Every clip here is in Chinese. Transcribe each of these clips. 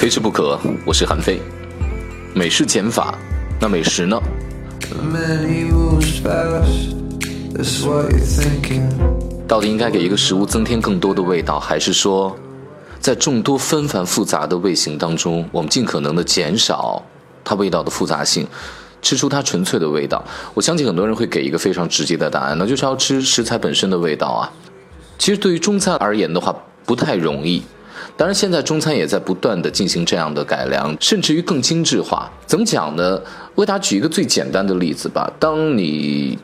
非吃不可，我是韩非。美式减法，那美食呢.到底应该给一个食物增添更多的味道，还是说，在众多纷繁复杂的味型当中，我们尽可能的减少它味道的复杂性，吃出它纯粹的味道？我相信很多人会给一个非常直接的答案，那就是要吃食材本身的味道啊。其实对于中餐而言的话，不太容易。当然，现在中餐也在不断的进行这样的改良，甚至于更精致化。怎么讲呢？为大家举一个最简单的例子吧。当你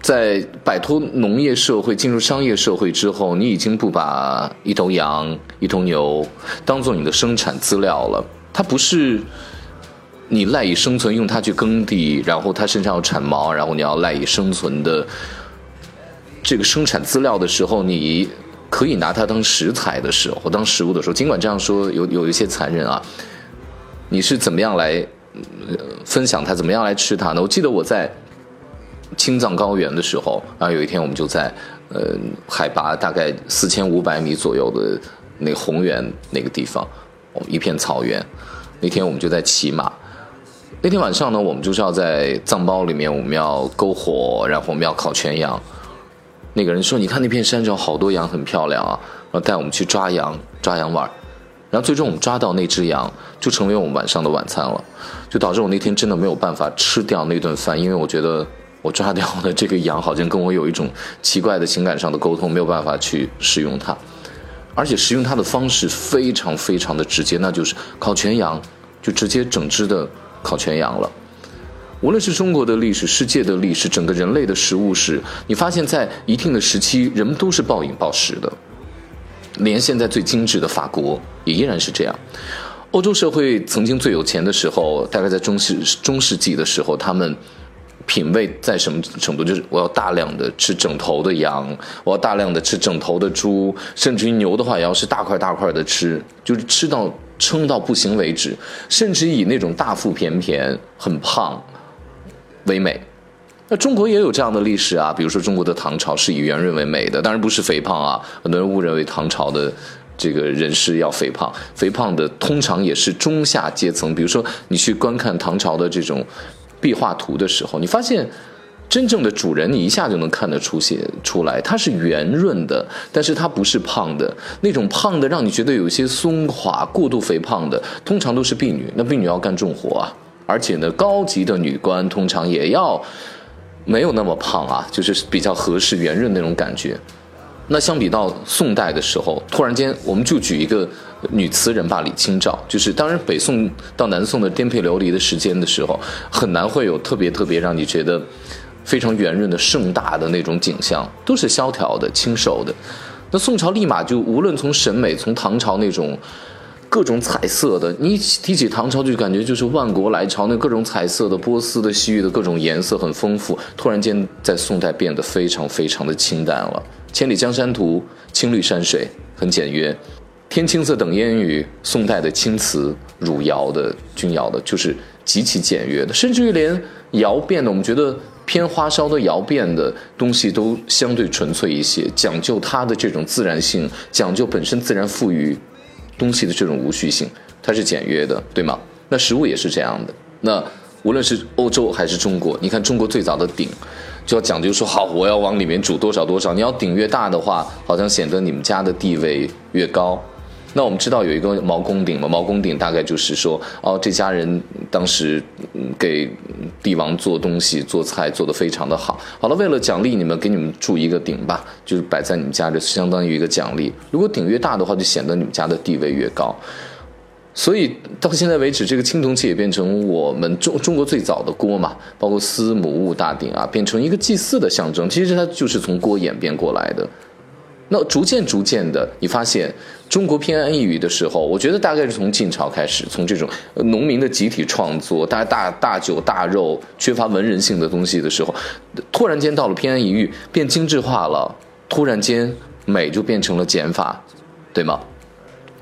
在摆脱农业社会进入商业社会之后，你已经不把一头羊、一头牛当做你的生产资料了。它不是你赖以生存，用它去耕地，然后它身上要产毛，然后你要赖以生存的这个生产资料的时候，你可以拿它当食材的时候，当食物的时候，尽管这样说有有一些残忍啊，你是怎么样来、分享它，怎么样来吃它呢？我记得我在青藏高原的时候，然后有一天我们就在呃海拔大概四千五百米左右的那个红原那个地方，一片草原，那天我们就在骑马。那天晚上呢，我们就是要在藏包里面，我们要篝火，然后我们要烤全羊。那个人说：“你看那片山上好多羊，很漂亮啊。”然后带我们去抓羊，抓羊玩儿。然后最终我们抓到那只羊，就成为我们晚上的晚餐了，就导致我那天真的没有办法吃掉那顿饭，因为我觉得我抓掉的这个羊好像跟我有一种奇怪的情感上的沟通，没有办法去使用它，而且食用它的方式非常非常的直接，那就是烤全羊，就直接整只的烤全羊了。无论是中国的历史、世界的历史、整个人类的食物史，你发现在一定的时期，人们都是暴饮暴食的。连现在最精致的法国也依然是这样。欧洲社会曾经最有钱的时候，大概在中世中世纪的时候，他们品味在什么程度？就是我要大量的吃整头的羊，我要大量的吃整头的猪，甚至于牛的话，也要是大块大块的吃，就是吃到撑到不行为止，甚至以那种大腹便便、很胖为美。那中国也有这样的历史啊，比如说中国的唐朝是以圆润为美的，当然不是肥胖啊，很多人误认为唐朝的这个人士要肥胖，肥胖的通常也是中下阶层。比如说你去观看唐朝的这种壁画图的时候，你发现真正的主人，你一下就能看得出些出来，他是圆润的，但是他不是胖的，那种胖的让你觉得有些松垮、过度肥胖的，通常都是婢女。那婢女要干重活啊，而且呢，高级的女官通常也要。没有那么胖啊，就是比较合适圆润那种感觉。那相比到宋代的时候，突然间我们就举一个女词人吧，李清照，就是当然北宋到南宋的颠沛流离的时间的时候，很难会有特别特别让你觉得非常圆润的盛大的那种景象，都是萧条的、清瘦的。那宋朝立马就无论从审美，从唐朝那种。各种彩色的，你提起唐朝就感觉就是万国来朝，那各种彩色的波斯的、西域的各种颜色很丰富。突然间在宋代变得非常非常的清淡了，《千里江山图》青绿山水很简约，天青色等烟雨。宋代的青瓷、汝窑的、钧窑的，就是极其简约的，甚至于连窑变的，我们觉得偏花哨的窑变的东西都相对纯粹一些，讲究它的这种自然性，讲究本身自然赋予。东西的这种无序性，它是简约的，对吗？那食物也是这样的。那无论是欧洲还是中国，你看中国最早的鼎，就要讲究说，好，我要往里面煮多少多少。你要鼎越大的话，好像显得你们家的地位越高。那我们知道有一个毛公鼎嘛，毛公鼎大概就是说，哦，这家人当时给帝王做东西、做菜做得非常的好。好了，为了奖励你们，给你们铸一个鼎吧，就是摆在你们家，这相当于一个奖励。如果鼎越大的话，就显得你们家的地位越高。所以到现在为止，这个青铜器也变成我们中中国最早的锅嘛，包括司母戊大鼎啊，变成一个祭祀的象征。其实它就是从锅演变过来的。那逐渐逐渐的，你发现中国偏安一隅的时候，我觉得大概是从晋朝开始，从这种农民的集体创作，大大大酒大肉，缺乏文人性的东西的时候，突然间到了偏安一隅，变精致化了，突然间美就变成了减法，对吗？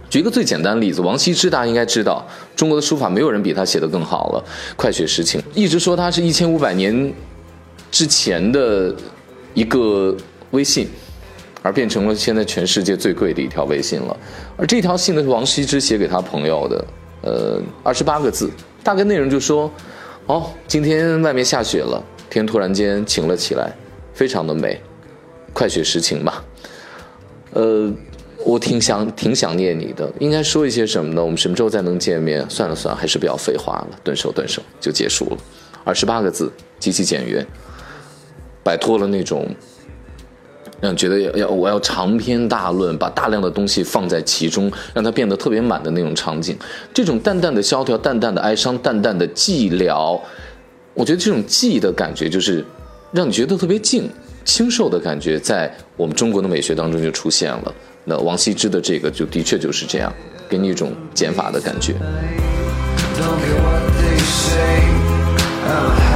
举一个最简单的例子，王羲之大家应该知道，中国的书法没有人比他写的更好了，快雪时晴，一直说他是一千五百年之前的一个微信。而变成了现在全世界最贵的一条微信了，而这条信呢是王羲之写给他朋友的，呃，二十八个字，大概内容就说，哦，今天外面下雪了，天突然间晴了起来，非常的美，快雪时晴吧。呃，我挺想挺想念你的，应该说一些什么呢？我们什么时候再能见面？算了算了，还是不要废话了，顿手顿手就结束了。二十八个字，极其简约，摆脱了那种。让你觉得要要我要长篇大论，把大量的东西放在其中，让它变得特别满的那种场景，这种淡淡的萧条、淡淡的哀伤、淡淡的寂寥，我觉得这种寂的感觉，就是让你觉得特别静、清瘦的感觉，在我们中国的美学当中就出现了。那王羲之的这个就的确就是这样，给你一种减法的感觉。Don't